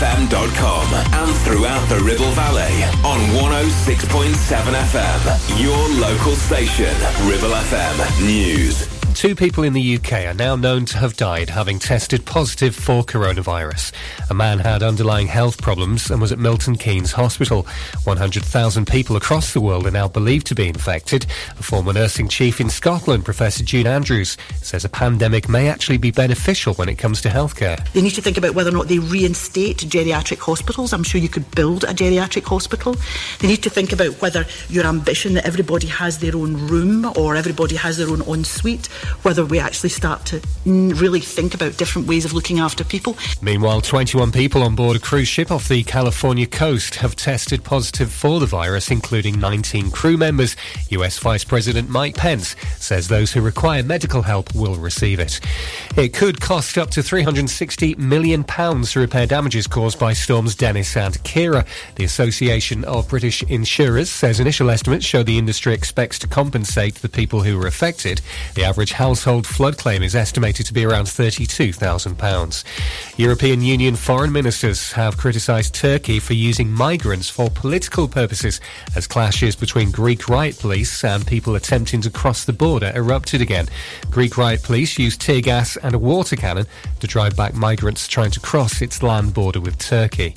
ribblefm.com and throughout the Ribble Valley on 106.7 FM. Your local station, Ribble FM News. Two people in the UK are now known to have died having tested positive for coronavirus. A man had underlying health problems and was at Milton Keynes Hospital. 100,000 people across the world are now believed to be infected. A former nursing chief in Scotland, Professor June Andrews, says a pandemic may actually be beneficial when it comes to healthcare. They need to think about whether or not they reinstate geriatric hospitals. I'm sure you could build a geriatric hospital. They need to think about whether your ambition that everybody has their own room or everybody has their own ensuite whether we actually start to really think about different ways of looking after people. Meanwhile, 21 people on board a cruise ship off the California coast have tested positive for the virus, including 19 crew members. US Vice President Mike Pence says those who require medical help will receive it. It could cost up to 360 million pounds to repair damages caused by storms Dennis and Ciara. The Association of British Insurers says initial estimates show the industry expects to compensate the people who were affected. The average household flood claim is estimated to be around £32,000. European Union foreign ministers have criticised Turkey for using migrants for political purposes as clashes between Greek riot police and people attempting to cross the border erupted again. Greek riot police used tear gas and a water cannon to drive back migrants trying to cross its land border with Turkey.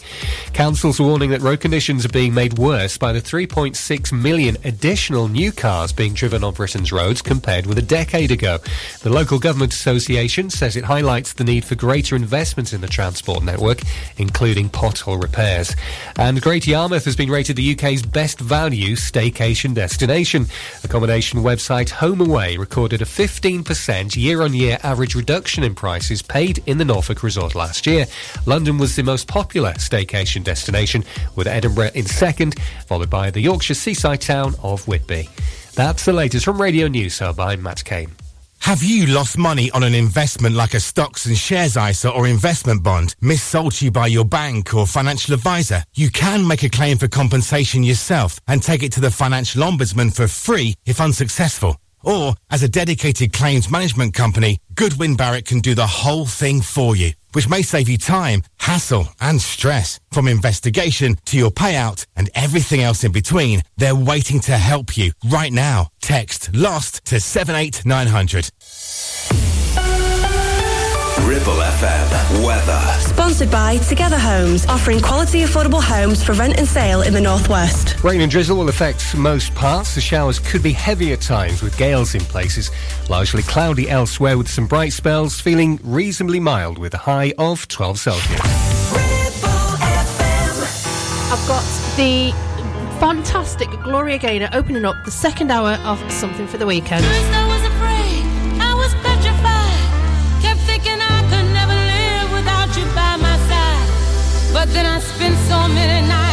Councils warning that road conditions are being made worse by the 3.6 million additional new cars being driven on Britain's roads compared with a decade ago. The local government association says it highlights the need for greater investment in the transport network, including pothole repairs. And Great Yarmouth has been rated the UK's best value staycation destination. Accommodation website HomeAway recorded a 15% year-on-year average reduction in prices paid in the Norfolk resort last year. London was the most popular staycation destination, with Edinburgh in second, followed by the Yorkshire seaside town of Whitby. That's the latest from Radio News Hub. I'm Matt Kane. Have you lost money on an investment like a stocks and shares ISA or investment bond missold to you by your bank or financial advisor? You can make a claim for compensation yourself and take it to the financial ombudsman for free if unsuccessful. Or, as a dedicated claims management company, Goodwin Barrett can do the whole thing for you, which may save you time, hassle, and stress. From investigation to your payout and everything else in between, they're waiting to help you right now. Text LOST to 78900. Ribble FM weather. Sponsored by Together Homes, offering quality affordable homes for rent and sale in the northwest. Rain and drizzle will affect most parts. The showers could be heavy at times with gales in places. Largely cloudy elsewhere with some bright spells, feeling reasonably mild with a high of 12 Celsius. Ribble FM. I've got the fantastic Gloria Gaynor opening up the second hour of Something for the Weekend. But then I spent so many nights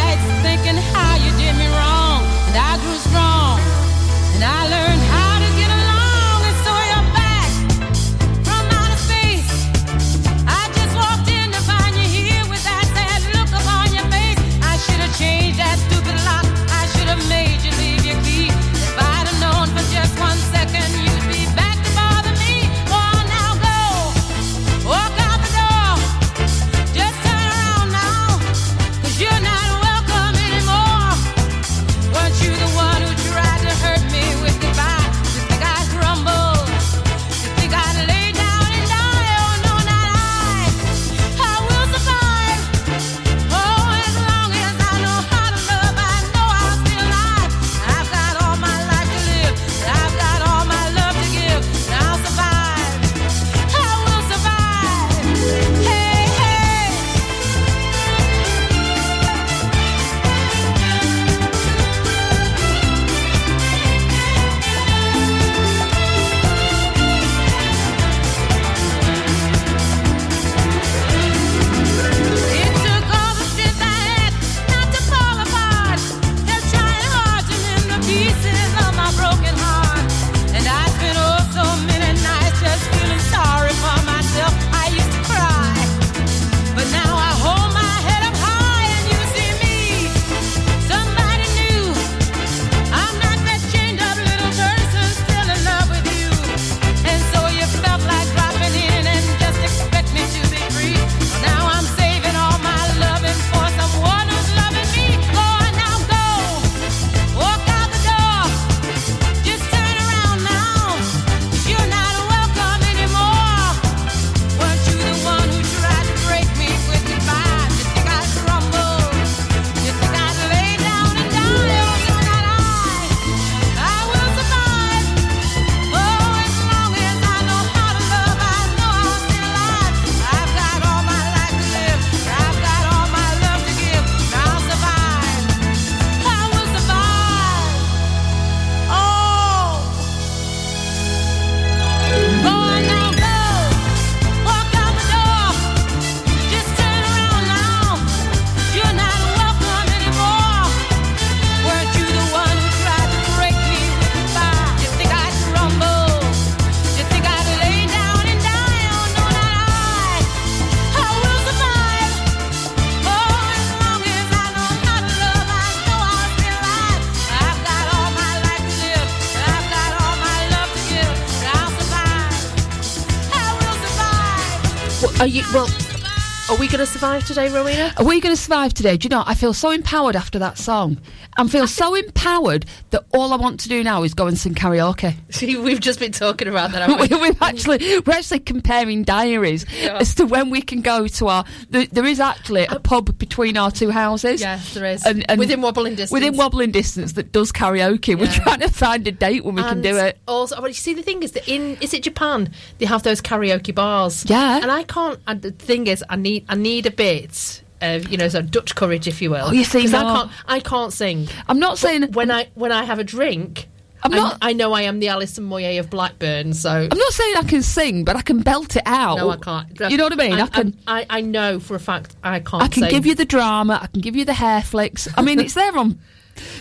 going to survive today, Rowena? Are we going to survive today? Do you know, I feel so empowered after that song. I feel so empowered that all I want to do now is go and sing karaoke. See, we've just been talking about that. Haven't we, we? we've actually we're actually comparing diaries Yeah. as to when we can go to our. There, there is actually a um, pub between our two houses. Yes, there is. And, and Within wobbling distance. Within wobbling distance that does karaoke. We're trying to find a date when we can do it. Also, oh, but you see, the thing is that in is it Japan? They have those karaoke bars. Yeah. and I can't. And the thing is, I need I need a bit of you know, so Dutch courage, if you will. Oh, you see, 'Cause I can't. I can't sing. I'm not saying When I when I have a drink. I'm I- not- I know I am the Alison Moyet of Blackburn, so I'm not saying I can sing, but I can belt it out. no, I can't. You know what I mean? I, can. I, I know for a fact I can't. I can sing. give you the drama. I can give you the hair flicks. I mean, it's there on.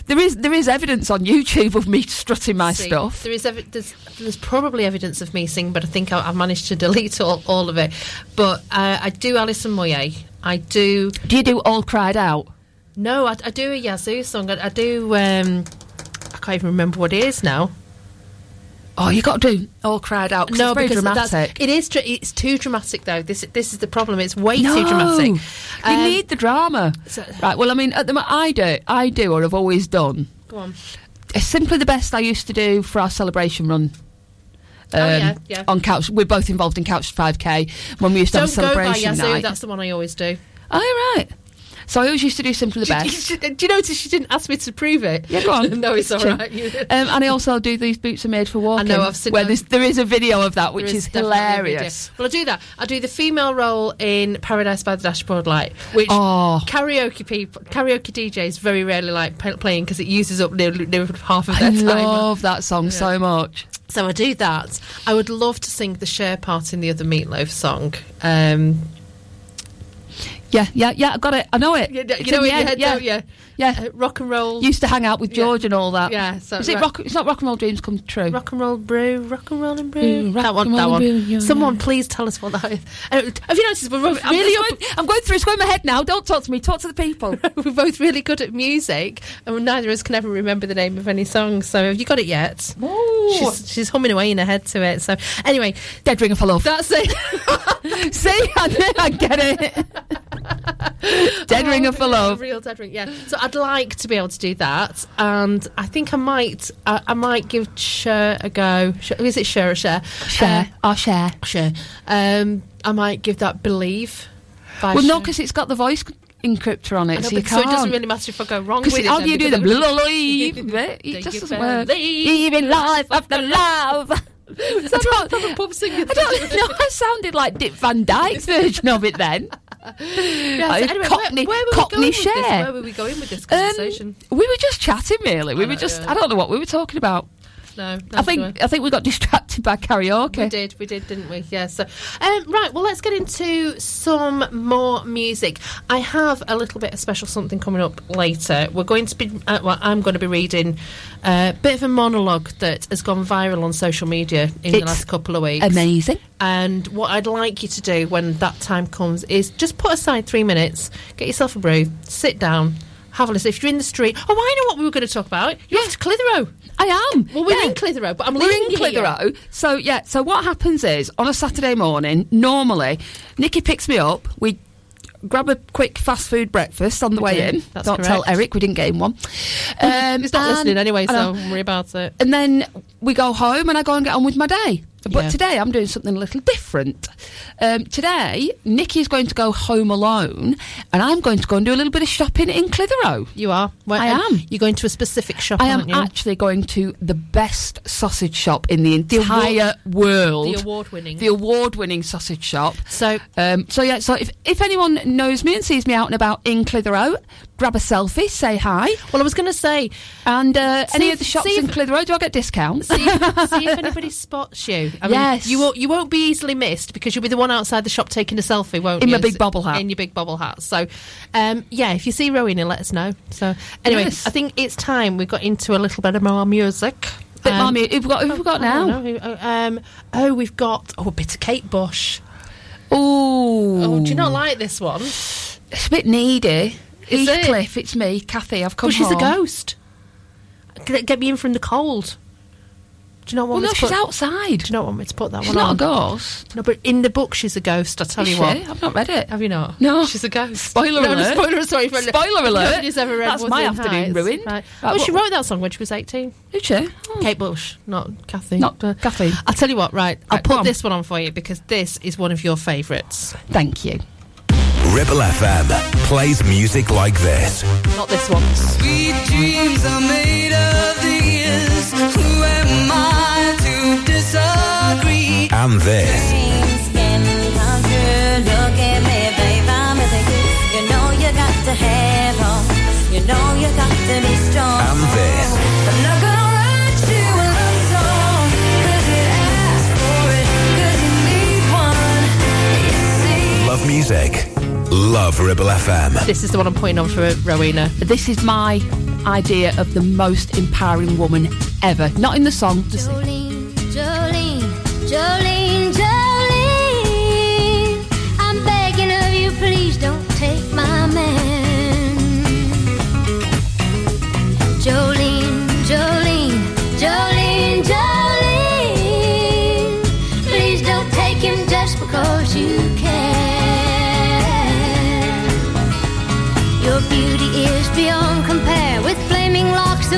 There is there is evidence on YouTube of me strutting my See, stuff. There is evi- there's, there's probably evidence of me singing, but I think I, I've managed to delete all, all of it. But uh, I do Alison Moyet. I do. Do you do all cried out? No, I, I do a Yazoo song. I, I do. Um, I can't even remember what it is now. Oh, you got to do all cried out. no, it's very because dramatic. It is. It's too dramatic, though. This this is the problem. It's way no, too dramatic. You Um, need the drama, so- right? Well, I mean, at the I do, I do, or I've always done. Go on. It's simply the best I used to do for our celebration run. Um, Oh, yeah, yeah. On couch, we're both involved in Couch 5K when we used to Don't have a go by celebration Yazoo. night. That's the one I always do. Oh right. So I always used to do simply the best. Do you notice she didn't ask me to prove it? Yeah, go on. no, it's all right. Um, and I also do these boots are made for walking. I know, I've seen where that. there's, a video of that, which is, video. hilarious. Well, I do that. I do the female role in Paradise by the Dashboard Light, which Oh. karaoke people, karaoke DJs very rarely like playing because it uses up nearly, nearly half of I their time. I love that song so much. So I do that. I would love to sing the Cher part in the other Meatloaf song. Um, Yeah, yeah, yeah. I got it. I know it. you, you know in in the your end, head, yeah. don't you? Yeah. Uh, rock and roll. Used to hang out with Yeah. George and all that. Yeah, so- is it rock? It's not rock and roll dreams come true. Rock and roll brew, rock and roll and brew. That one, that one. brew, yeah, Someone yeah. please tell us what that is. Uh, have you noticed we're both I'm, really up, going, I'm going through it's going in my head now. Don't talk to me. Talk to the people. we're both really good at music, and neither of us can ever remember the name of any song. So have you got it yet? Ooh. She's, she's humming away in her head to it. So anyway, Dead ringer for love. that's it. See, I, knew I get it. Dead Oh, ringer for love. real dead ring. Yeah. So I'd like to be able to do that, and I think I might. I, I might give Cher a go. Cher, is it Cher or Cher? Share. Our share. Uh, Cher. Um, I might give that Believe. Well, no, because it's got the voice encryptor on it, know, so you but- so it doesn't really matter if I go wrong. With it you do the believe? It just doesn't work. believe? in life after love. I don't, I'm a pub singer. I don't know. I sounded like Dick Van Dyke's version of it then. Yeah, so anyway, Cockney- where, where were Cockney we going with this? Where were we going with this Um, conversation? we were just chatting, really. We were know, just. yeah. I don't know what we were talking about. No, I think. I think we got distracted by karaoke. We did, we did, didn't we? Yeah. So, um, right. Well, let's get into some more music. I have a little bit of special something coming up later. We're going to be. Uh, well, I'm going to be reading a bit of a monologue that has gone viral on social media in the last couple of weeks. Amazing. And what I'd like you to do when that time comes is just put aside three minutes, get yourself a brew, sit down, have a listen. If you're in the street, oh, I know what we were going to talk about. You're off to Clitheroe. I am. Well, we're yeah. in Clitheroe, but I'm We're leaving in you here. Clitheroe. So yeah. So what happens is on a Saturday morning, normally Nickie picks me up. We grab a quick fast food breakfast on the way in. That's Don't tell. Eric we didn't get him one. Um, He's not listening anyway, so don't worry about it. And then we go home and I go and get on with my day. But Yeah. today I'm doing something a little different. Um, today, Nickie's going to go home alone and I'm going to go and do a little bit of shopping in Clitheroe. You are. Well, I am. You're going to a specific shop, I am you? actually going to the best sausage shop in the entire world. the award-winning. The award-winning sausage shop. So- um, so yeah. So if if anyone knows me and sees me out and about in Clitheroe, grab a selfie, say hi, well, I was going to say, and uh, any if- of the shops in Clitheroe, do I get discounts? see, see if anybody spots you. I mean, Yes. you won't. You won't be easily missed because you'll be the one outside the shop taking a selfie, won't In you? my big bobble hat. In your big bobble hat. So, um, yeah, if you see Rowena, let us know. So, anyway, Yes. I think it's time we got into a little bit of more music. Bit Um, more who've we got, who've we got now? know. Uh, Um, oh, we've got oh a bit of Kate Bush. Ooh, Oh, do you not like this one? It's a bit needy. Is it? Heathcliff, it's me, Kathy. I've come Because she's a ghost. Get get me in from the cold. Do you not want Well, me no, to she's put, outside. Do you not want me to put that She's one not a ghost. No, but in the book she's a ghost. I tell Is you she? what. I've not read it. Have you not? No. she's a ghost. Spoiler no, alert. Spoiler, sorry. For Spoiler alert. Nobody's ever read That's my afternoon Heights. ruined. Right. Right, well, she wrote that song when she was 18. Did she? Kate Bush, not Kathy. Not Uh, Kathleen. I'll tell you what, right. I'll I'll put put on- this one on for you because this is one of your favourites. Thank you. Ribble FM plays music like this. Not this one. Sweet dreams are made of these. Who am I to disagree? And this. You know you got to be strong. And this. I'm not gonna write you a love song 'cause you asked for it 'cause you need one. You see. Love music. Love Ribble FM. This is the one I'm putting on for Rowena. This is my idea of the most empowering woman ever. Not in the song, just Jolene, Jolene, Jolene, Jolene. I'm begging of you, please don't take my man.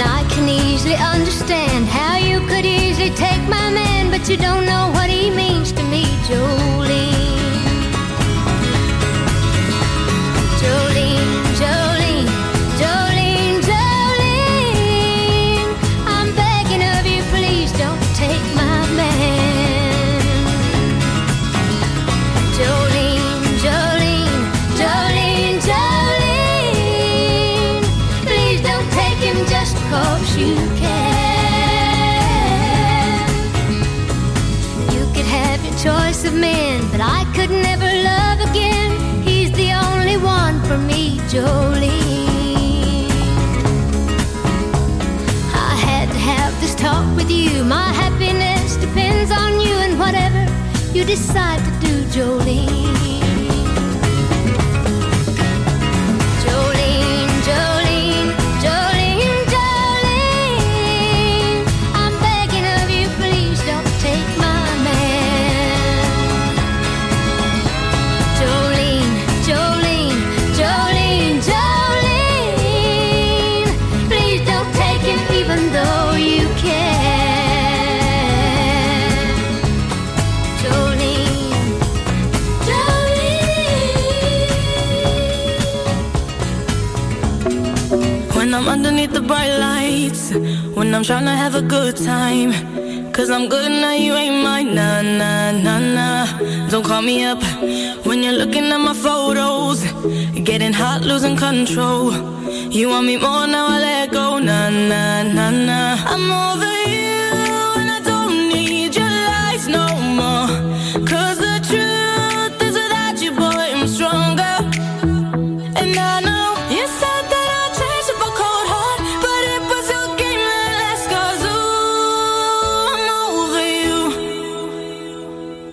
And I can easily understand how you could easily take my man, but you don't know Jolene. I had to have this talk with you. My happiness depends on you and whatever you decide to do, Jolene. When the bright lights, when I'm trying to have a good time. Cause I'm good now, you ain't mine. Nah, nah, nah, nah. Don't call me up when you're looking at my photos. Getting hot, losing control. You want me more now, I let go. Nah, nah, nah, nah. I'm over you and I don't need your lies no more. Cause the truth is without you, boy, I'm stronger. And I know you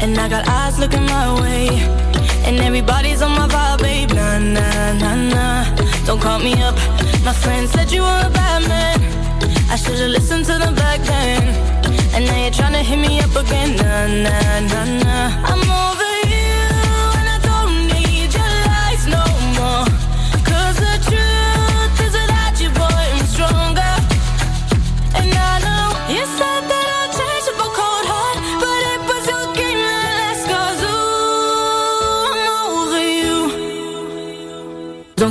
And I got eyes looking my way. And everybody's on my vibe, babe. Nah, nah, nah, nah. Don't call me up. My friend said you were a bad man. I should've listened to them back then. And now you're trying to hit me up again. Nah, nah, nah, nah. I'm over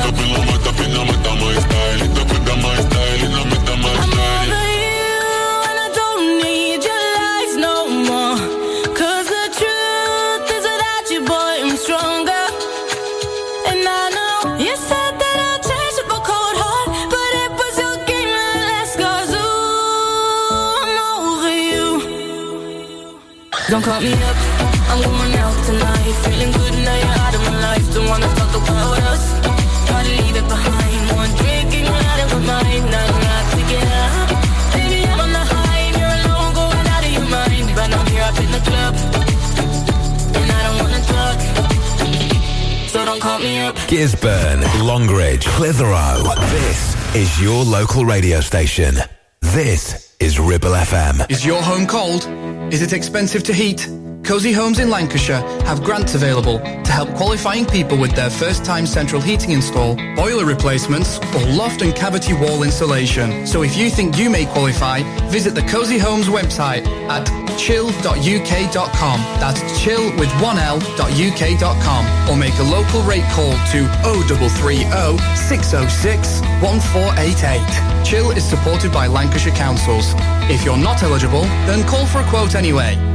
up in the, put up in the mata, Don't call me up, I'm going out tonight. Feeling good now you're out of my life. Don't wanna talk about us. Try to leave it behind. One drink and you're out of my mind. Now I'm not picking up. Baby, I'm on the high and you're alone, going out of your mind. But I'm here up in the club, and I don't wanna talk. So don't call me up. Gisburn, Longridge, Clitheroe. This is your local radio station. This is Ribble FM. Is your home cold? Is it expensive to heat? Cosy Homes in Lancashire have grants available to help qualifying people with their first time central heating install, boiler replacements, or loft and cavity wall insulation. So if you think you may qualify, visit the Cosy Homes website at chil.uk.com. That's chill with one L.uk.com or make a local rate call to 0330 606 1488. Chill is supported by Lancashire Councils. If you're not eligible, then call for a quote anyway.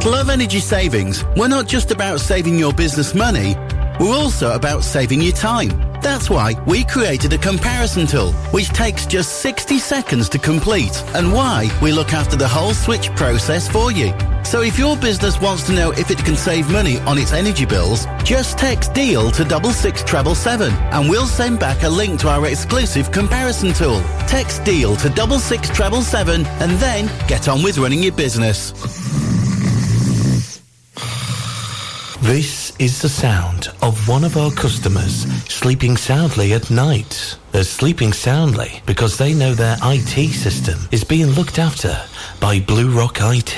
At Love Energy Savings, we're not just about saving your business money, we're also about saving you time. That's why we created a comparison tool, which takes just 60 seconds to complete, and why we look after the whole switch process for you. So if your business wants to know if it can save money on its energy bills, just text DEAL to double six treble seven, and we'll send back a link to our exclusive comparison tool. Text DEAL to double six treble seven, and then get on with running your business. This is the sound of one of our customers sleeping soundly at night. They're sleeping soundly because they know their IT system is being looked after by Blue Rock IT.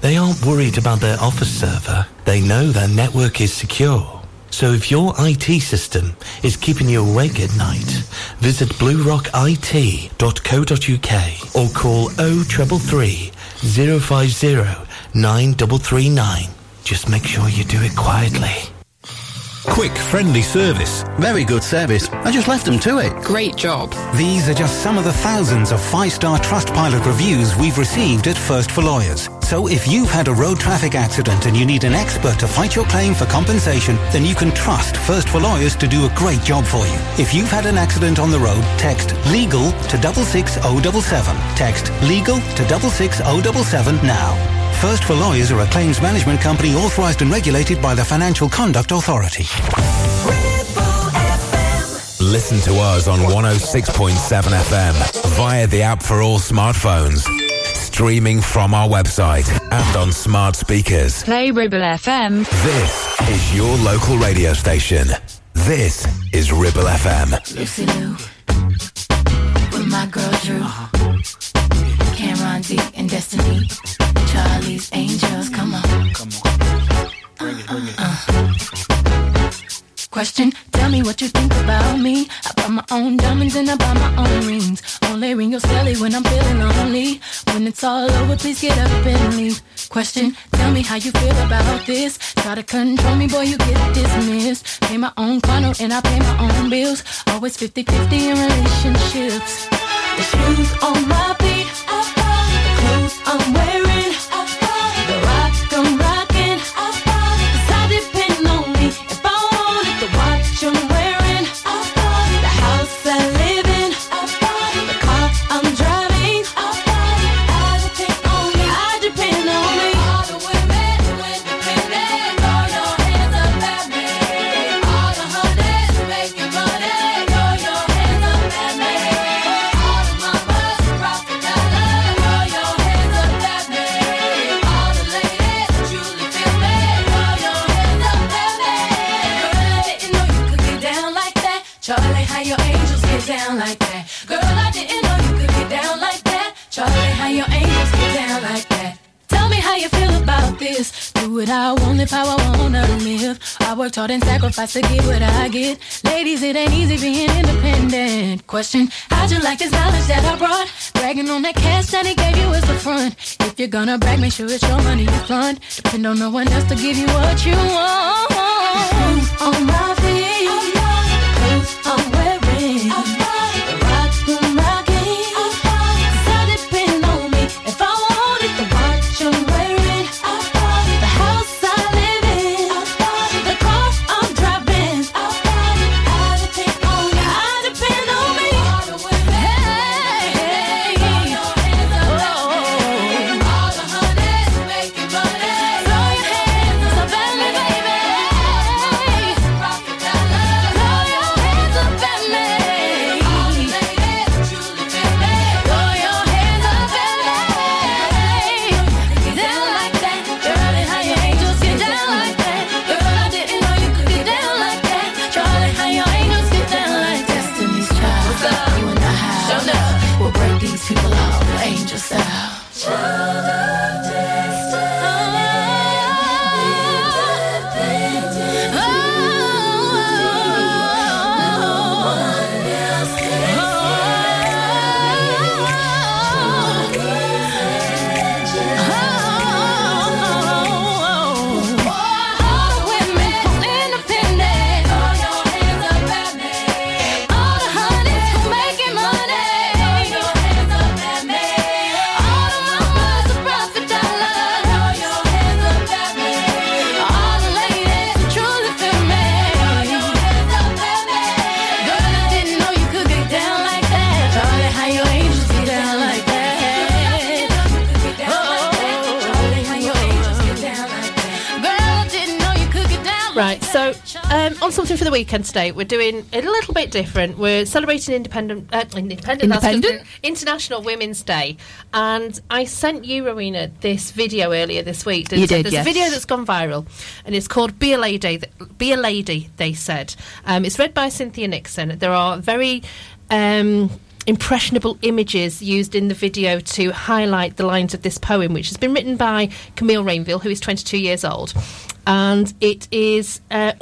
They aren't worried about their office server. They know their network is secure. So if your IT system is keeping you awake at night, visit bluerockit.co.uk or call 0333 050 9339. Just make sure you do it quietly. Quick, friendly service. Very good service. I just left them to it. Great job. These are just some of the thousands of five-star Trustpilot reviews we've received at First for Lawyers. So if you've had a road traffic accident and you need an expert to fight your claim for compensation, then you can trust First for Lawyers to do a great job for you. If you've had an accident on the road, text LEGAL to 66077. Text LEGAL to 66077 now. First for Lawyers are a claims management company authorized and regulated by the Financial Conduct Authority. Listen to us on 106.7 FM via the app for all smartphones. Streaming from our website and on smart speakers. Play Ribble FM. This is your local radio station. This is Ribble FM. Lucy Liu, with my girl Drew, Cameron D and Destiny, Charlie's Angels. Come on, come on, bring it, bring it. Uh, uh. Question, tell me what you think about me. I buy my own diamonds and I buy my own rings. Only ring your celly when I'm feeling lonely. When it's all over, please get up and leave. Question, tell me how you feel about this. Try to control me, boy, you get dismissed. Pay my own condo and I pay my own bills. Always 50-50 in relationships. The shoes on my feet, the clothes I'm wearing, to get what I get. Ladies, it ain't easy being independent. Question, how'd you like this knowledge that I brought? Bragging on that cash that he gave you is the front. If you're gonna brag, make sure it's your money you fund. Depend on no one else to give you what you want. Clothes on my feet, clothes I'm wearing, the weekend today, we're doing a little bit different. We're celebrating Independent, uh, Independent, Independent? International Women's Day, and I sent you, Rowena, this video earlier this week. didn't You did, There's yes. a video that's gone viral, and it's called "Be a Lady." Be a Lady, they said. Um, it's read by Cynthia Nixon. There are very um, impressionable images used in the video to highlight the lines of this poem, which has been written by Camille Rainville, who is 22 years old. And it is uh,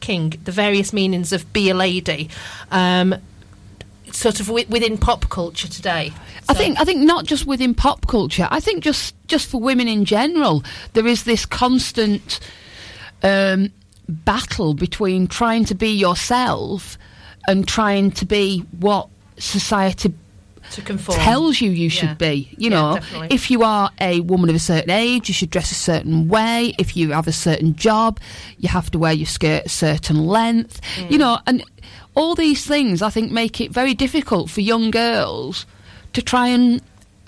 unpacking the various meanings of be a lady, um, sort of wi- within pop culture today. I think I think not just within pop culture. I think just just for women in general, there is this constant um, battle between trying to be yourself and trying to be what society to conform tells you you Yeah. should be. You Yeah, know, if you are a woman of a certain age, you should dress a certain way. If you have a certain job, you have to wear your skirt a certain length. Mm. You know, and all these things I think make it very difficult for young girls to try and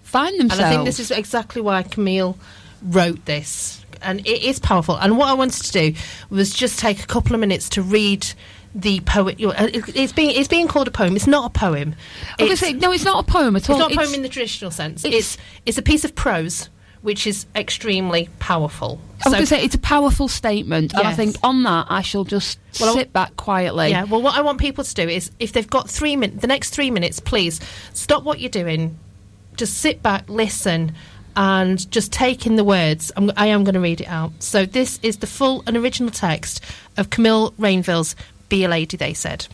find themselves. And I think this is exactly why Camille wrote this. And it is powerful. And what I wanted to do was just take a couple of minutes to read the poet. uh, it- It's being it's being called a poem. It's not a poem. I say, no, it's not a poem at all. It's not a It's- poem in the traditional sense. it's- It's it's a piece of prose which is extremely powerful. I was going to say it's a powerful statement, and I think on that I shall just Well, sit back quietly. Yeah, well, what I want people to do is, if they've got three minutes, the next three minutes, please stop what you're doing, just sit back, listen, and just take in the words. I'm, I am going to read it out. So this is the full and original text of Camille Rainville's "Be a Lady," they said.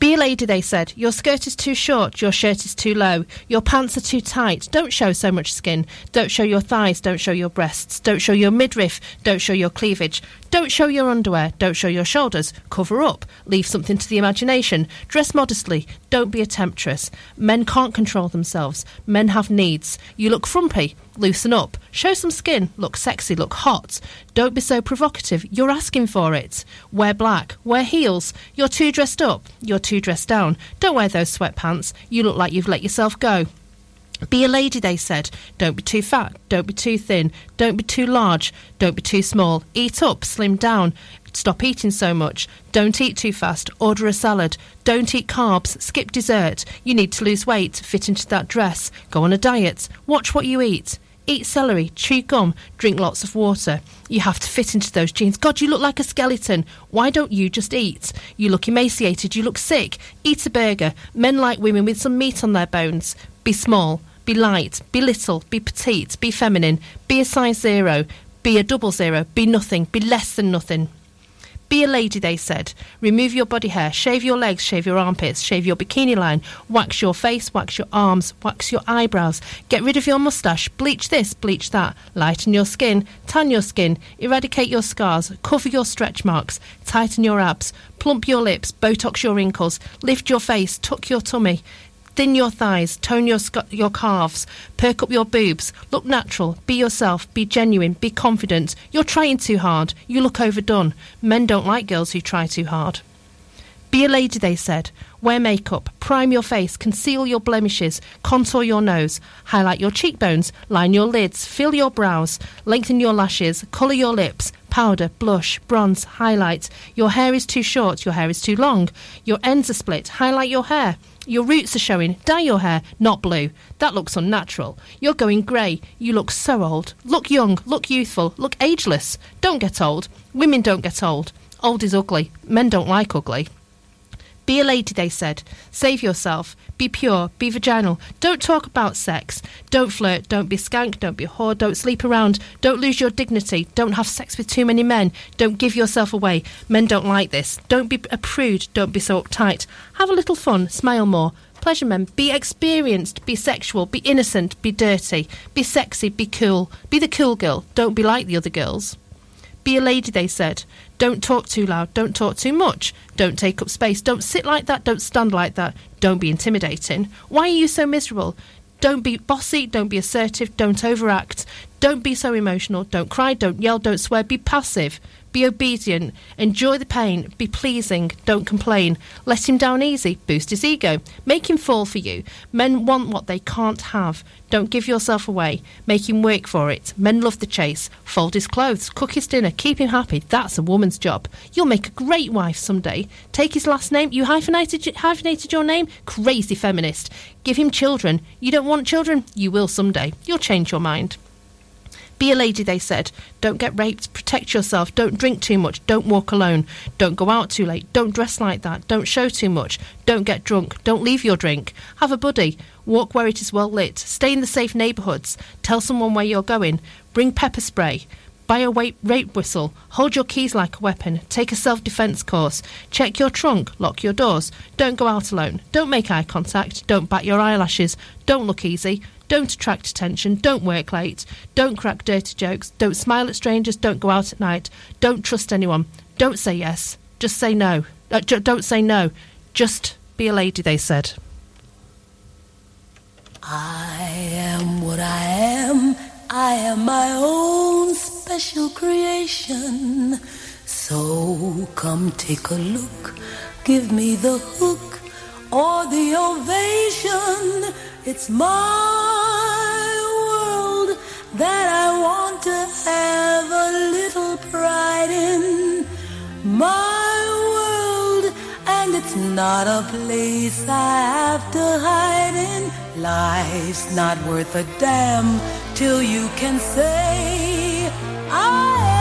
Be a lady, they said. Your skirt is too short, your shirt is too low, your pants are too tight. Don't show so much skin. Don't show your thighs, don't show your breasts. Don't show your midriff, don't show your cleavage. Don't show your underwear, don't show your shoulders. Cover up, leave something to the imagination. Dress modestly, don't be a temptress. Men can't control themselves, men have needs. You look frumpy, loosen up. Show some skin, look sexy, look hot. Don't be so provocative, you're asking for it. Wear black, wear heels. You're too dressed up, you're too dressed down. Don't wear those sweatpants, you look like you've let yourself go. Be a lady, they said. Don't be too fat. Don't be too thin. Don't be too large. Don't be too small. Eat up, slim down. Stop eating so much. Don't eat too fast. Order a salad. Don't eat carbs. Skip dessert. You need to lose weight. Fit into that dress. Go on a diet. Watch what you eat. Eat celery, chew gum, drink lots of water. You have to fit into those jeans. God, you look like a skeleton. Why don't you just eat? You look emaciated, you look sick. Eat a burger. Men like women with some meat on their bones. Be small, be light, be little, be petite, be feminine, be a size zero, be a double zero, be nothing, be less than nothing. Be a lady, they said. Remove your body hair, shave your legs, shave your armpits, shave your bikini line, wax your face, wax your arms, wax your eyebrows, get rid of your moustache, bleach this, bleach that, lighten your skin, tan your skin, eradicate your scars, cover your stretch marks, tighten your abs, plump your lips, botox your wrinkles, lift your face, tuck your tummy. Thin your thighs, tone your sc- your calves, perk up your boobs, look natural, be yourself, be genuine, be confident. You're trying too hard, you look overdone. Men don't like girls who try too hard. Be a lady, they said. Wear makeup, prime your face, conceal your blemishes, contour your nose, highlight your cheekbones, line your lids, fill your brows, lengthen your lashes, colour your lips, powder, blush, bronze, highlight. Your hair is too short, your hair is too long, your ends are split, highlight your hair. Your roots are showing. Dye your hair, not blue. That looks unnatural. You're going grey. You look so old. Look young, look youthful, look ageless. Don't get old. Women don't get old. Old is ugly. Men don't like ugly. Be a lady, they said. Save yourself. Be pure. Be vaginal. Don't talk about sex. Don't flirt. Don't be skank. Don't be a whore. Don't sleep around. Don't lose your dignity. Don't have sex with too many men. Don't give yourself away. Men don't like this. Don't be a prude. Don't be so uptight. Have a little fun. Smile more. Pleasure men. Be experienced. Be sexual. Be innocent. Be dirty. Be sexy. Be cool. Be the cool girl. Don't be like the other girls. Be a lady, they said. Don't talk too loud. Don't talk too much. Don't take up space. Don't sit like that. Don't stand like that. Don't be intimidating. Why are you so miserable? Don't be bossy. Don't be assertive. Don't overact. Don't be so emotional. Don't cry. Don't yell. Don't swear. Be passive. Be obedient. Enjoy the pain. Be pleasing. Don't complain. Let him down easy. Boost his ego. Make him fall for you. Men want what they can't have. Don't give yourself away. Make him work for it. Men love the chase. Fold his clothes. Cook his dinner. Keep him happy. That's a woman's job. You'll make a great wife someday. Take his last name. You hyphenated, hyphenated your name? Crazy feminist. Give him children. You don't want children? You will someday. You'll change your mind. Be a lady, they said. Don't get raped. Protect yourself. Don't drink too much. Don't walk alone. Don't go out too late. Don't dress like that. Don't show too much. Don't get drunk. Don't leave your drink. Have a buddy. Walk where it is well lit. Stay in the safe neighbourhoods. Tell someone where you're going. Bring pepper spray. Buy a rape whistle. Hold your keys like a weapon. Take a self defence course. Check your trunk. Lock your doors. Don't go out alone. Don't make eye contact. Don't bat your eyelashes. Don't look easy. Don't attract attention. Don't work late. Don't crack dirty jokes. Don't smile at strangers. Don't go out at night. Don't trust anyone. Don't say yes. Just say no. Uh, ju- don't say no. Just be a lady, they said. I am what I am. I am my own special creation. So come take a look. Give me the hook or the ovation. It's my world that I want to have a little pride in. My world, and it's not a place I have to hide in. Life's not worth a damn till you can say, I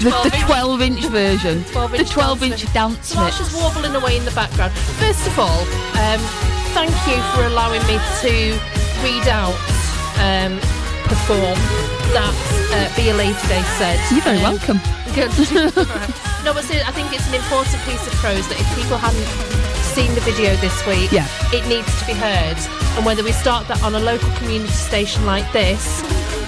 the the The, 12 the inch 12 inch version. 12 the 12 inch dance mix. just warbling away in the background. First of all, um, thank you for allowing me to read out, um, perform that uh, Be a Lady They said. You're very Um, welcome. Good. no, but I think it's an important piece of prose that if people hadn't seen the video this week, Yeah. it needs to be heard. And whether we start that on a local community station like this,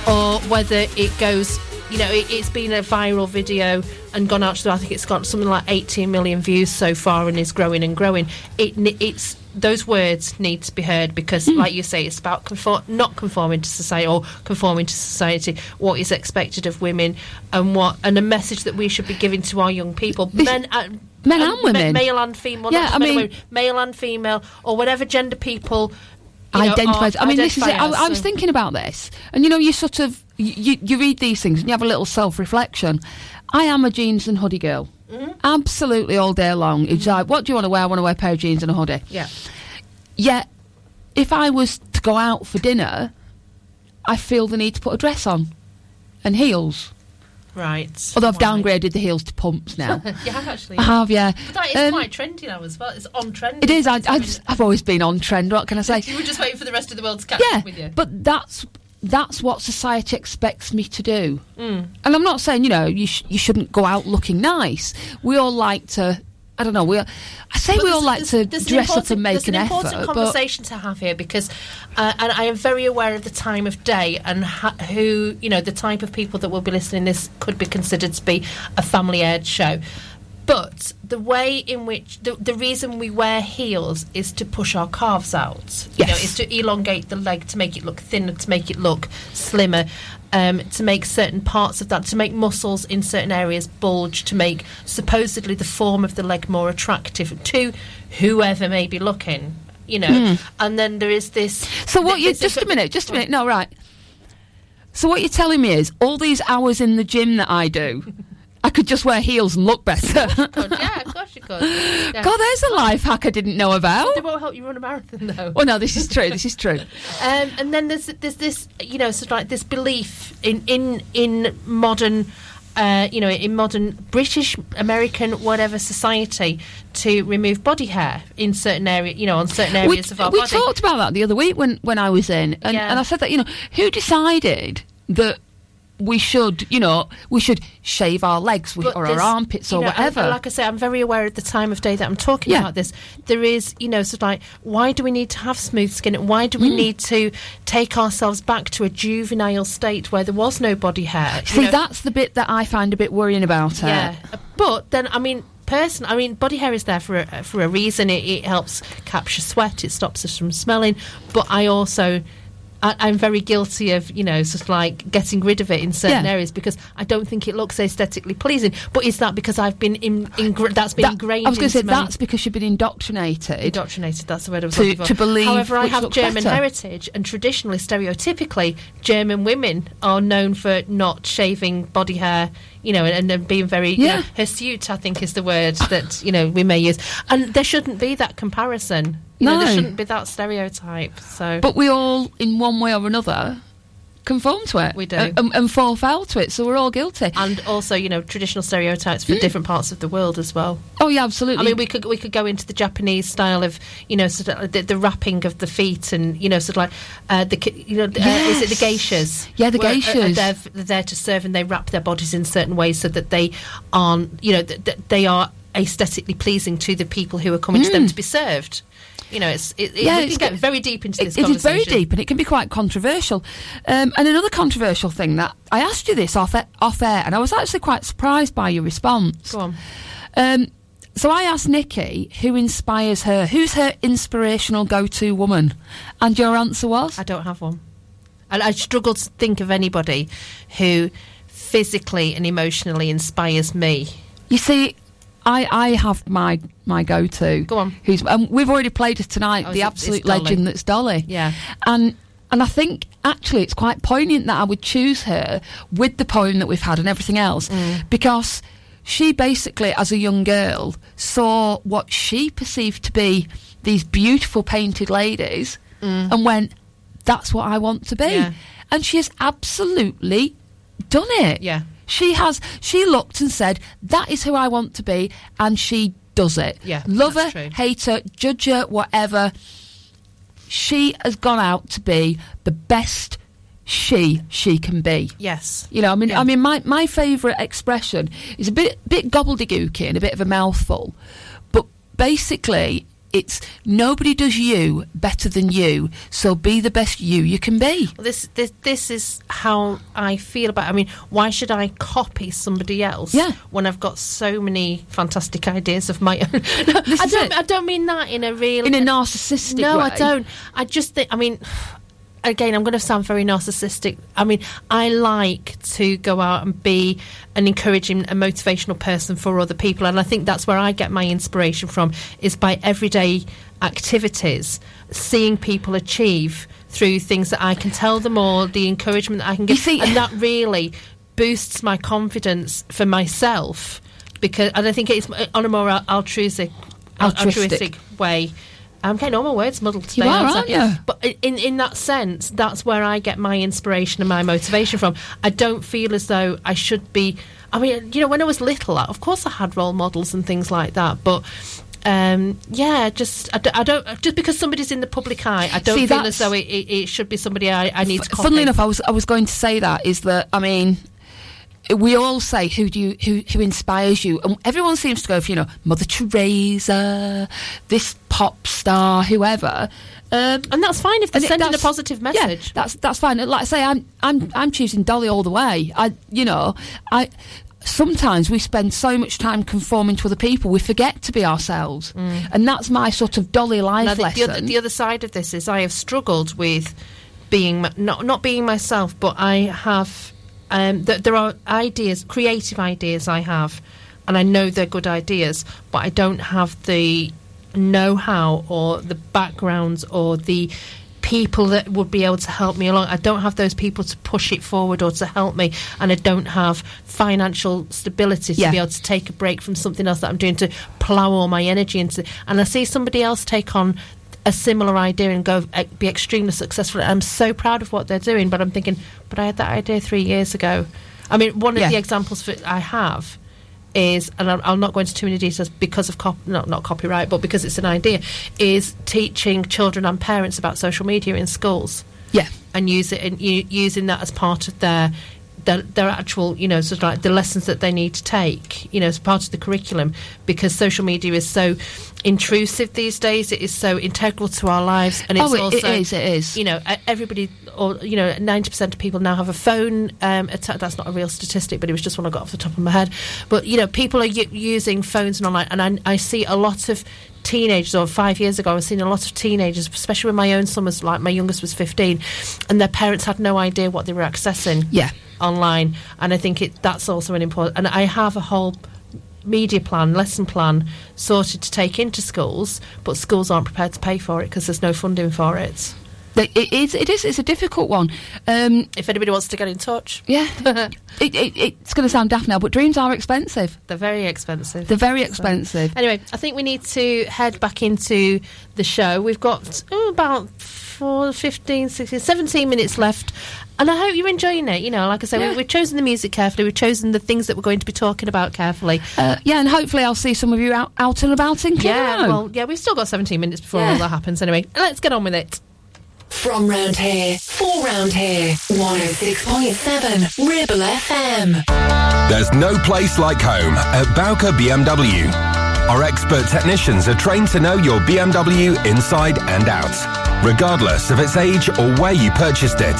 or whether it goes, you know, it, it's been a viral video and gone out to, I think it's got something like 18 million views so far and is growing and growing. It it's those words need to be heard because, like you say, it's about conform- not conforming to society or conforming to society. What is expected of women, and what and a message that we should be giving to our young people, men, uh, Men uh, and women. male and female. Yeah, I mean- women, male and female, or whatever gender people. You know, identifies. I mean, this is it. I, I was thinking about this, and you know, you sort of you, you read these things and you have a little self reflection. I am a jeans and hoodie girl, Mm-hmm. absolutely all day long. It's like, what do you want to wear? I want to wear a pair of jeans and a hoodie. Yeah. Yet, if I was to go out for dinner, I feel the need to put a dress on and heels. Right. Although I've downgraded the heels to pumps now. you have actually. I have, yeah. But that is Um, quite trendy now as well. It's on trend. It is. I, I've, I've always been on trend. What can I say? You were just waiting for the rest of the world to catch yeah, up with you. but that's that's what society expects me to do. Mm. And I'm not saying you know you sh- you shouldn't go out looking nice. We all like to. I don't know. We, all- I say But we all like to there's an dress up important- and make there's an, an effort. important but conversation to have here because, uh, and I am very aware of the time of day and ha- who you know the type of people that will be listening. This could be considered to be a family aired show. But the way in which the, the reason we wear heels is to push our calves out. You know, is to elongate the leg to make it look thinner, to make it look slimmer, um, to make certain parts of that, to make muscles in certain areas bulge, to make supposedly the form of the leg more attractive to whoever may be looking. You know, Mm. and then there is this. So what you just a minute, just a minute. No, right. So what you're telling me is all these hours in the gym that I do, I could just wear heels and look better. Could, yeah, of course you could. Yeah. God, there's a life hack I didn't know about. They won't help you run a marathon though. Well, no, this is true. This is true. Um, and then there's there's this you know sort of like this belief in in in modern. Uh, you know, in modern British, American, whatever society, to remove body hair in certain area, you know, on certain areas we, of our we body. We talked about that the other week when, when I was in, and, Yeah. and I said that you know who decided that we should you know we should shave our legs we- or our armpits or know, whatever. and like I say, I'm very aware of the time of day that I'm talking Yeah. about this. There is, you know, sort of like, why do we need to have smooth skin? Why do we Mm. need to take ourselves back to a juvenile state where there was no body hair? See, know? that's the bit that I find a bit worrying about it. Yeah, but then I mean, person, I mean, body hair is there for a, for a reason. It, it helps capture sweat. It stops us from smelling. But I also. I, I'm very guilty of, you know, sort of like getting rid of it in certain Yeah. areas because I don't think it looks aesthetically pleasing. But is that because I've been in, ingra- that's been That- ingrained? I was going to say that's because you've been indoctrinated. Indoctrinated, that's the word I was To- looking for. to believe However, I have German better. heritage, and traditionally, stereotypically, German women are known for not shaving body hair, you know, and, and being very, you know, hirsute, I think is the word that, you know, we may use. And there shouldn't be that comparison. You know, there shouldn't be that stereotype. So, But we all, in one way or another, conform to it. We do. and, and, and fall foul to it. So we're all guilty. and also, you know, traditional stereotypes for different parts of the world as well. Oh yeah, absolutely. I mean, we could we could go into the Japanese style of you know sort of the, the wrapping of the feet and you know sort of like uh, the you know uh, is it the geishas? Yeah, the Where, uh, uh, geishas. they're, they're there to serve and they wrap their bodies in certain ways so that they aren't you know th- th- they are aesthetically pleasing to the people who are coming to them Mm. to be served. You know, it's it, it, Yeah, we it's can get very deep into It- this. it is very deep and it can be quite controversial. Um, and another controversial thing that I asked you this off, off air, and I was actually quite surprised by your response. Go on. Um, so I asked Nickie who inspires her, who's her inspirational go to woman? And your answer was? I don't have one. And I struggle to think of anybody who physically and emotionally inspires me. You see, I, I have my my go to. Go on. Who's um, we've already played it tonight. Oh, the absolute legend that's Dolly. Yeah. And and I think actually it's quite poignant that I would choose her with the poem that we've had and everything else Mm. because she basically, as a young girl, saw what she perceived to be these beautiful painted ladies Mm. and went, "That's what I want to be." Yeah. and she has absolutely done it. Yeah. She has. She looked and said, "That is who I want to be," and she does it. Yeah, Love her, true. hate her, judge her, whatever. She has gone out to be the best she she can be. Yes. You know, I mean, I mean, my, my favourite expression is a bit bit gobbledygooky and a bit of a mouthful, but basically, it's nobody does you better than you, so be the best you you can be. Well, this this this is how I feel about. I mean, why should I copy somebody else? Yeah. When I've got so many fantastic ideas of my own. I don't. it. I don't mean that in a real In a narcissistic No, I don't. I just think. I mean. Again, I'm going to sound very narcissistic. I mean, I like to go out and be an encouraging and motivational person for other people, and I think that's where I get my inspiration from. Is by everyday activities, seeing people achieve through things that I can tell them or the encouragement that I can give, and that really boosts my confidence for myself. Because and I think it's on a more altruistic, Altruistic. altruistic way. I'm getting all my words muddled today. are, aren't you? But in in that sense, that's where I get my inspiration and my motivation from. I don't feel as though I should be. I mean, you know, when I was little, of course I had role models and things like that, but. Um, yeah, just I, d- I don't just because somebody's in the public eye, I don't See, feel as though it, it, it should be somebody I, I need to. Copy. Funnily enough, I was I was going to say that is that I mean. We all say who do you who who inspires you, and everyone seems to go for you know Mother Teresa, this pop star, whoever, um, and that's fine if they're sending a positive message. Yeah, that's that's fine. Like I say, I'm I'm I'm choosing Dolly all the way. I you know I sometimes we spend so much time conforming to other people we forget to be ourselves, and that's my sort of Dolly life Now, the, the, lesson. other, the other side of this is I have struggled with being not not being myself, but I have um, th- there are ideas, creative ideas I have, and I know they're good ideas, but I don't have the know-how or the backgrounds or the people that would be able to help me along. I don't have those people to push it forward or to help me, and I don't have financial stability to Yeah. be able to take a break from something else that I'm doing to plough all my energy into. And I see somebody else take on a similar idea and go eh, be extremely successful. I'm so proud of what they're doing, but I'm thinking, but I had that idea three years ago. I mean, one of Yeah. the examples for, I have is, and I'll, I'll not go into too many details because of cop, not not copyright, but because it's an idea, is teaching children and parents about social media in schools. Yeah, and use it and u- using that as part of their. Their, their actual, you know, sort of like the lessons that they need to take, you know, as part of the curriculum, because social media is so intrusive these days. It is so integral to our lives, and it's Oh, it- also it is, it is. You know, everybody, or you know, ninety percent of people now have a phone. Um, atta- that's not a real statistic, but it was just one I got off the top of my head. But you know, people are u- using phones and online, and I, I see a lot of teenagers. Or five years ago, I was seeing a lot of teenagers, especially when my own son was like my youngest was fifteen, and their parents had no idea what they were accessing. Yeah. online, and I think it that's also an important. And I have a whole media plan, lesson plan sorted to take into schools, but schools aren't prepared to pay for it because there's no funding for it. It, it is. It is. It's a difficult one. Um, if anybody wants to get in touch, yeah, it, it, it's going to sound daft now, but dreams are expensive. They're very expensive. They're very So- expensive. Anyway, I think we need to head back into the show. We've got oh, about four, 15, 16, 17 minutes left. And I hope you're enjoying it. You know, like I say, we, we've chosen the music carefully. We've chosen the things that we're going to be talking about carefully. Uh, yeah, and hopefully I'll see some of you out, out and about in yeah, Clitheroe. well, yeah, we've still got 17 minutes before Yeah. all that happens. Anyway, let's get on with it. From round here, for round here, 106.7 Ribble FM. There's no place like home at Bowker BMW. Our expert technicians are trained to know your BMW inside and out, regardless of its age or where you purchased it.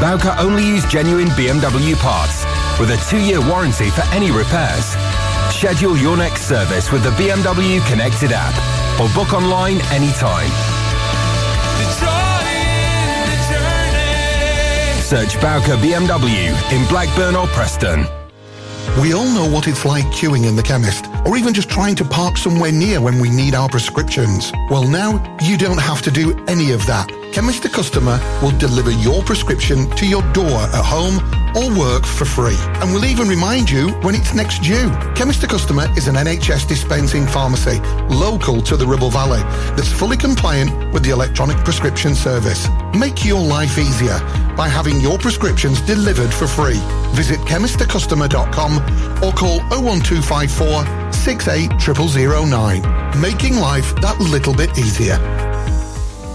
Bowker only use genuine BMW parts with a two-year warranty for any repairs. Schedule your next service with the BMW Connected app or book online anytime. Search Bowker BMW in Blackburn or Preston. We all know what it's like queuing in the chemist, or even just trying to park somewhere near when we need our prescriptions. Well, now you don't have to do any of that. Chemist to Customer will deliver your prescription to your door at home or work for free. And we'll even remind you when it's next due. Chemist to Customer is an NHS dispensing pharmacy local to the Ribble Valley that's fully compliant with the electronic prescription service. Make your life easier by having your prescriptions delivered for free. Visit chemisttocustomer.com or call 01254 680009. Making life that little bit easier.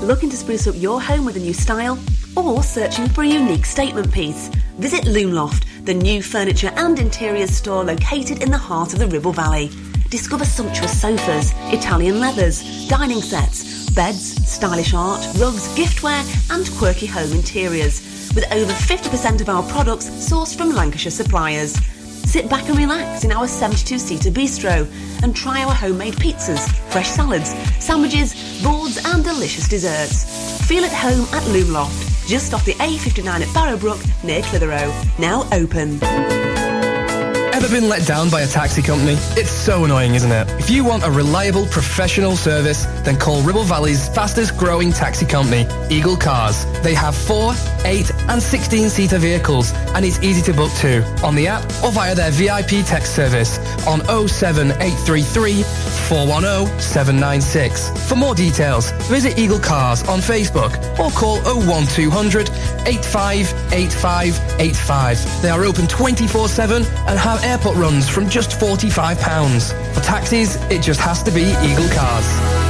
Looking to spruce up your home with a new style? Or searching for a unique statement piece? Visit Loomloft, the new furniture and interiors store located in the heart of the Ribble Valley. Discover sumptuous sofas, Italian leathers, dining sets, beds, stylish art, rugs, giftware, and quirky home interiors. With over 50% of our products sourced from Lancashire suppliers. Sit back and relax in our 72 seater bistro and try our homemade pizzas, fresh salads, sandwiches, boards, and delicious desserts. Feel at home at Loomloft, just off the A59 at Barrowbrook near Clitheroe. Now open. Ever been let down by a taxi company? It's so annoying, isn't it? If you want a reliable, professional service, then call Ribble Valley's fastest growing taxi company, Eagle Cars. They have 4, 8 and 16 seater vehicles and it's easy to book too on the app or via their VIP text service on 07833 410 796. For more details, visit Eagle Cars on Facebook or call 01200 858585. They are open 24-7 and have airport runs from just £45. For taxis, it just has to be Eagle Cars.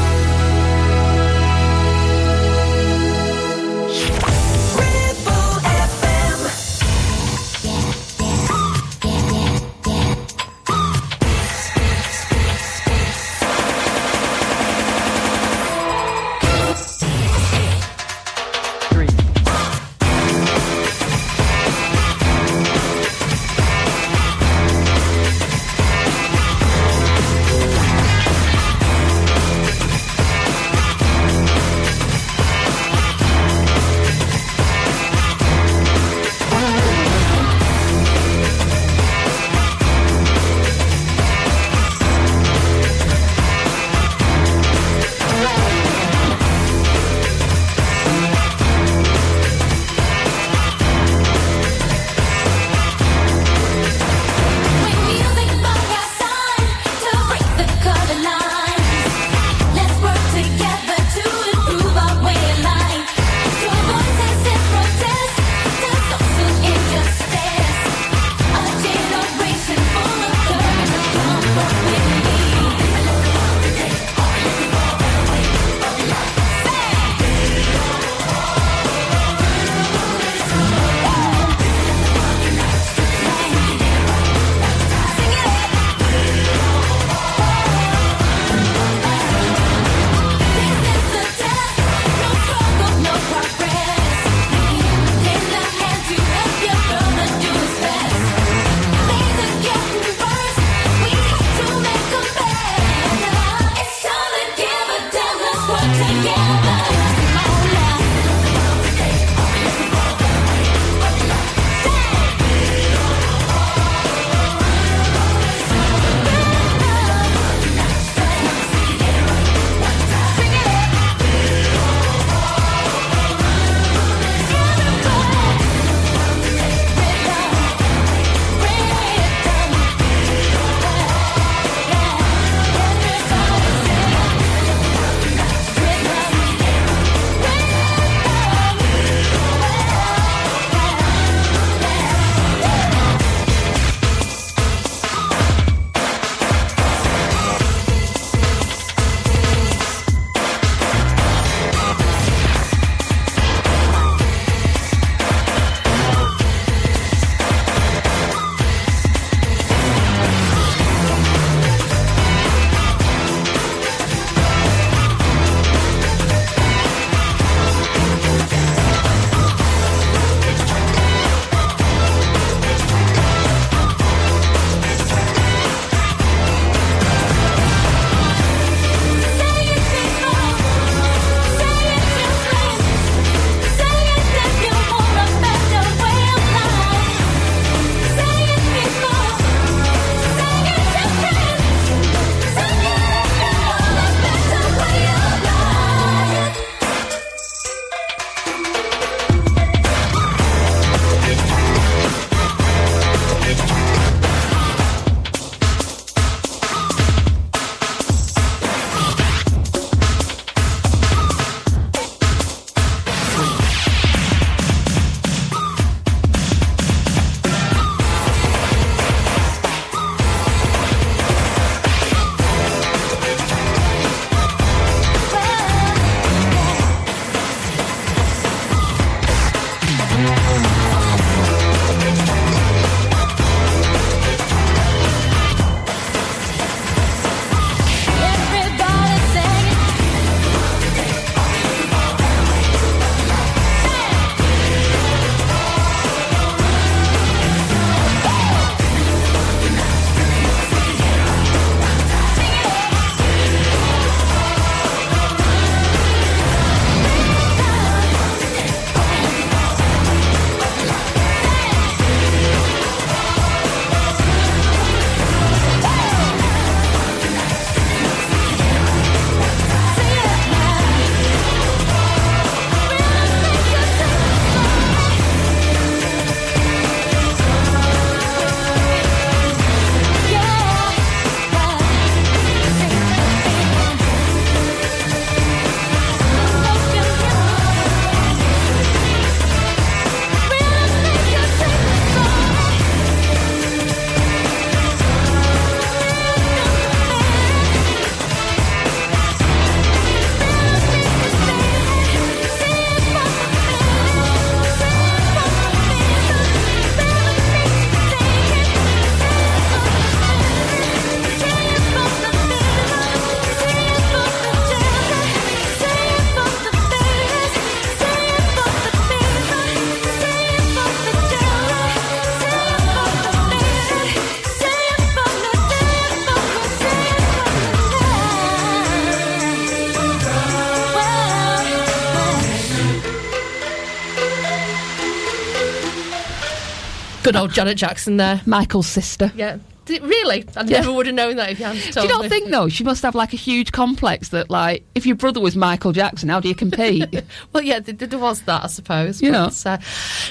Old Janet Jackson there. Michael's sister. Yeah. Did, really? I Yeah. never would have known that if you hadn't Do told you not me. think though she must have like a huge complex that like if your brother was Michael Jackson, how do you compete? Well, yeah, there, there was that, I suppose. You but, uh,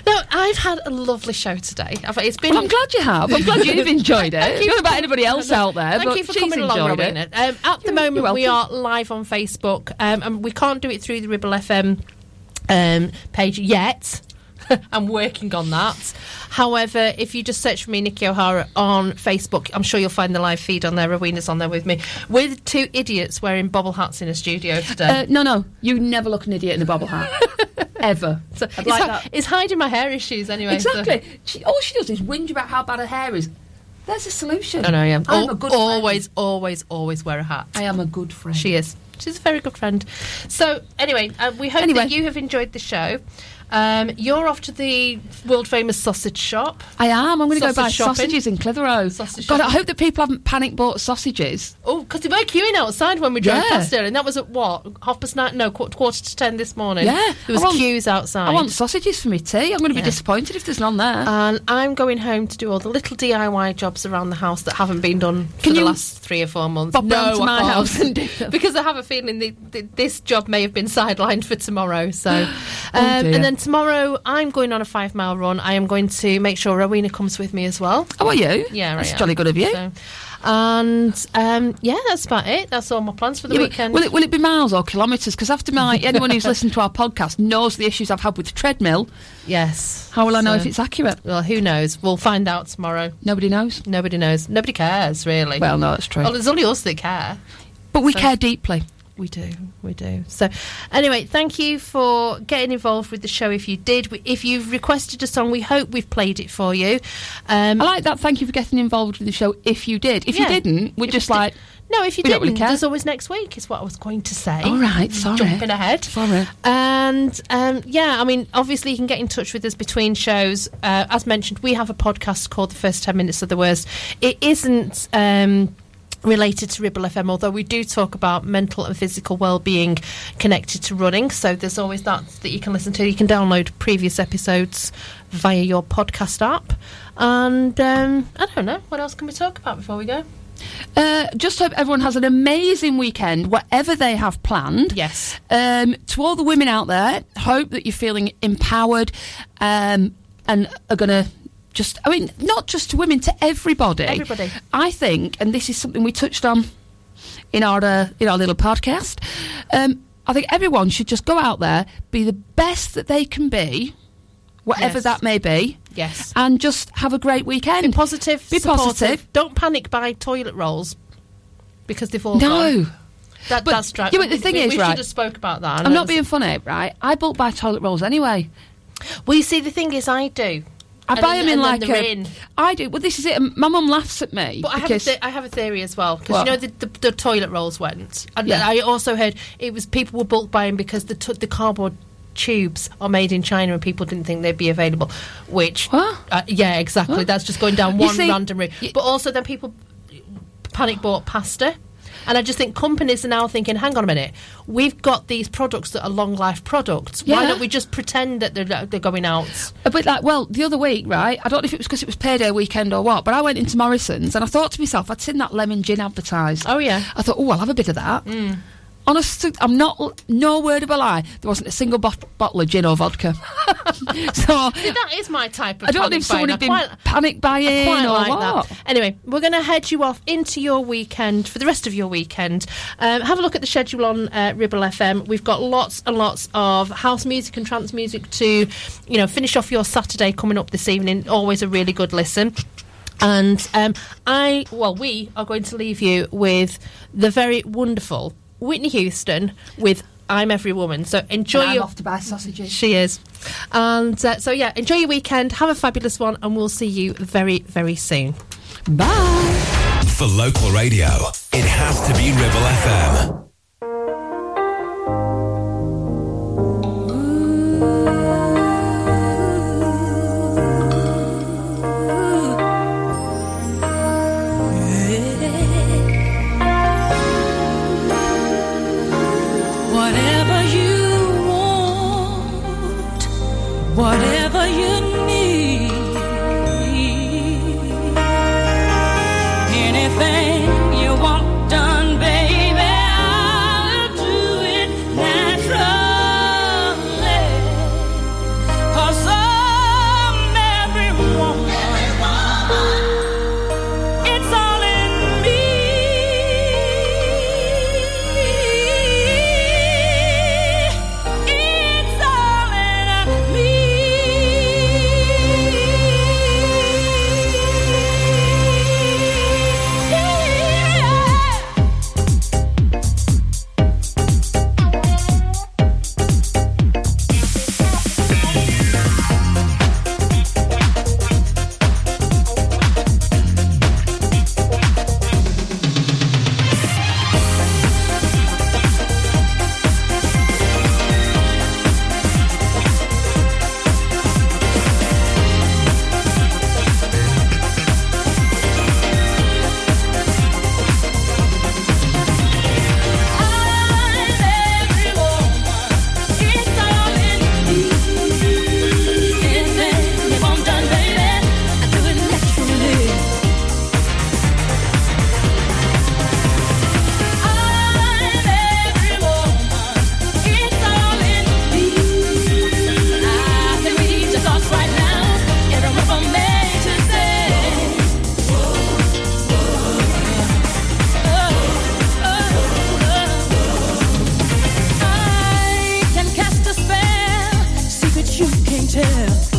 no, I've had a lovely show today. I've, it's been. Well, I'm glad you have. I'm glad you've enjoyed it. Thank you not about anybody else out there, Thank but you for coming along, it. Um, at the moment, we are live on Facebook, um, and we can't do it through the Ribble FM um, page yet. I'm working on that. However, if you just search for me, Nickie O'Hara, on Facebook, I'm sure you'll find the live feed on there. Rowena's on there with me, with two idiots wearing bobble hats in a studio today. Uh, no, no, you never look an idiot in a bobble hat ever. So it's, like hi- it's hiding my hair issues anyway. so- Exactly. She, all she does is whinge about how bad her hair is. There's a solution. I know, yeah. I'm Al- a good friend. always, always, always wear a hat. I am a good friend. She is. She's a very good friend. So, anyway, uh, we hope Anyway. that you have enjoyed the show. Um, you're off to the world famous sausage shop. I am. I'm going to go buy shopping. sausages in Clitheroe. Sausage God, I hope that people haven't panic bought sausages. Oh, because they were queuing outside when we drove Yeah. past there, and that was at what half past nine? No, qu- quarter to ten this morning. Yeah, there was want- queues outside. I want sausages for me tea. I'm going to be Yeah. disappointed if there's none there. and I'm going home to do all the little DIY jobs around the house that haven't been done for Can the last three or four months. pop no, to my house and do them? because I have a feeling the, the, this job may have been sidelined for tomorrow. So, um, Oh, dear. and then tomorrow I'm going on a five mile run. I am going to make sure Rowena comes with me as well. Oh, are you? Yeah, That's jolly good of you. So- and um, yeah, that's about it. That's all my plans for the Yeah, weekend. Will it, will it be miles or kilometres? Because after my anyone who's listened to our podcast knows the issues I've had with the treadmill. Yes. How will I know if it's accurate? Well, who knows? We'll find out tomorrow. Nobody knows. Nobody knows. Nobody cares, really. Well, no, that's true. Well, there's only us that care. But we So- care deeply. We do, we do. So, anyway, thank you for getting involved with the show. If you did, if you've requested a song, we hope we've played it for you. Um, I like that. Thank you for getting involved with the show. If you did, if Yeah. you didn't, we're If just did- like no, if you we didn't, really there's always next week. Is what I was going to say. All right, sorry. Jumping ahead. Sorry. And um, yeah, I mean, obviously, you can get in touch with us between shows. Uh, as mentioned, we have a podcast called The First 10 Minutes of the Worst. It isn't. Um, Related to Ribble FM, although we do talk about mental and physical well-being connected to running, so there's always that that you can listen to. You can download previous episodes via your podcast app, and um, I don't know what else can we talk about before we go. Uh, just hope everyone has an amazing weekend, whatever they have planned. Yes. Um, to all the women out there, hope that you're feeling empowered um, and are going to just, I mean, not just to women, to everybody. Everybody. I think, and this is something we touched on in our, uh, in our little podcast, um, I think everyone should just go out there, be the best that they can be, whatever Yes. that may be. Yes. And just have a great weekend. Be positive. Be positive. Don't panic buy toilet rolls because they've all No. gone. That, But- that's dri- yeah, but the thing we, is, we right, should have spoke about that. I'm not being funny, right? I bulk buy toilet rolls anyway. Well, you see, the thing is, I do. I buy them in like a. in. I do. Well, this is it. My mum laughs at me But I have, a th- I have a theory as well because you know the, the, the toilet rolls went. And Yeah. I also heard it was people were bulk buying because the t- the cardboard tubes are made in China and people didn't think they'd be available. Which, uh, yeah, exactly. That's just going down one see- random route. But also then people panic bought pasta. And I just think companies are now thinking, hang on a minute, we've got these products that are long life products. Why don't we just pretend that they're, they're going out? Uh, a bit like well, the other week, right? I don't know if it was because it was payday weekend or what, but I went into Morrison's and I thought to myself, I'd seen that lemon gin advertised. Oh yeah. I thought, oh, I'll have a bit of that. Mm. Honest, I'm not. No word of a lie. There wasn't a single bot- bottle of gin or vodka. so See, that is my type of I don't know if someone had been quite- panic buying quite or like what. that. Anyway, we're going to head you off into your weekend for the rest of your weekend. Um, have a look at the schedule on uh, Ribble FM. We've got lots and lots of house music and trance music to, you know, finish off your Saturday coming up this evening. Always a really good listen. And um, I, well, we are going to leave you with the very wonderful Whitney Houston with "I'm Every Woman." So enjoy And I'm your. off to buy sausages. She is. And uh, so, yeah, enjoy your weekend. Have a fabulous one, and we'll see you very, very soon. Bye. For local radio, it has to be Ribble FM. can't tell.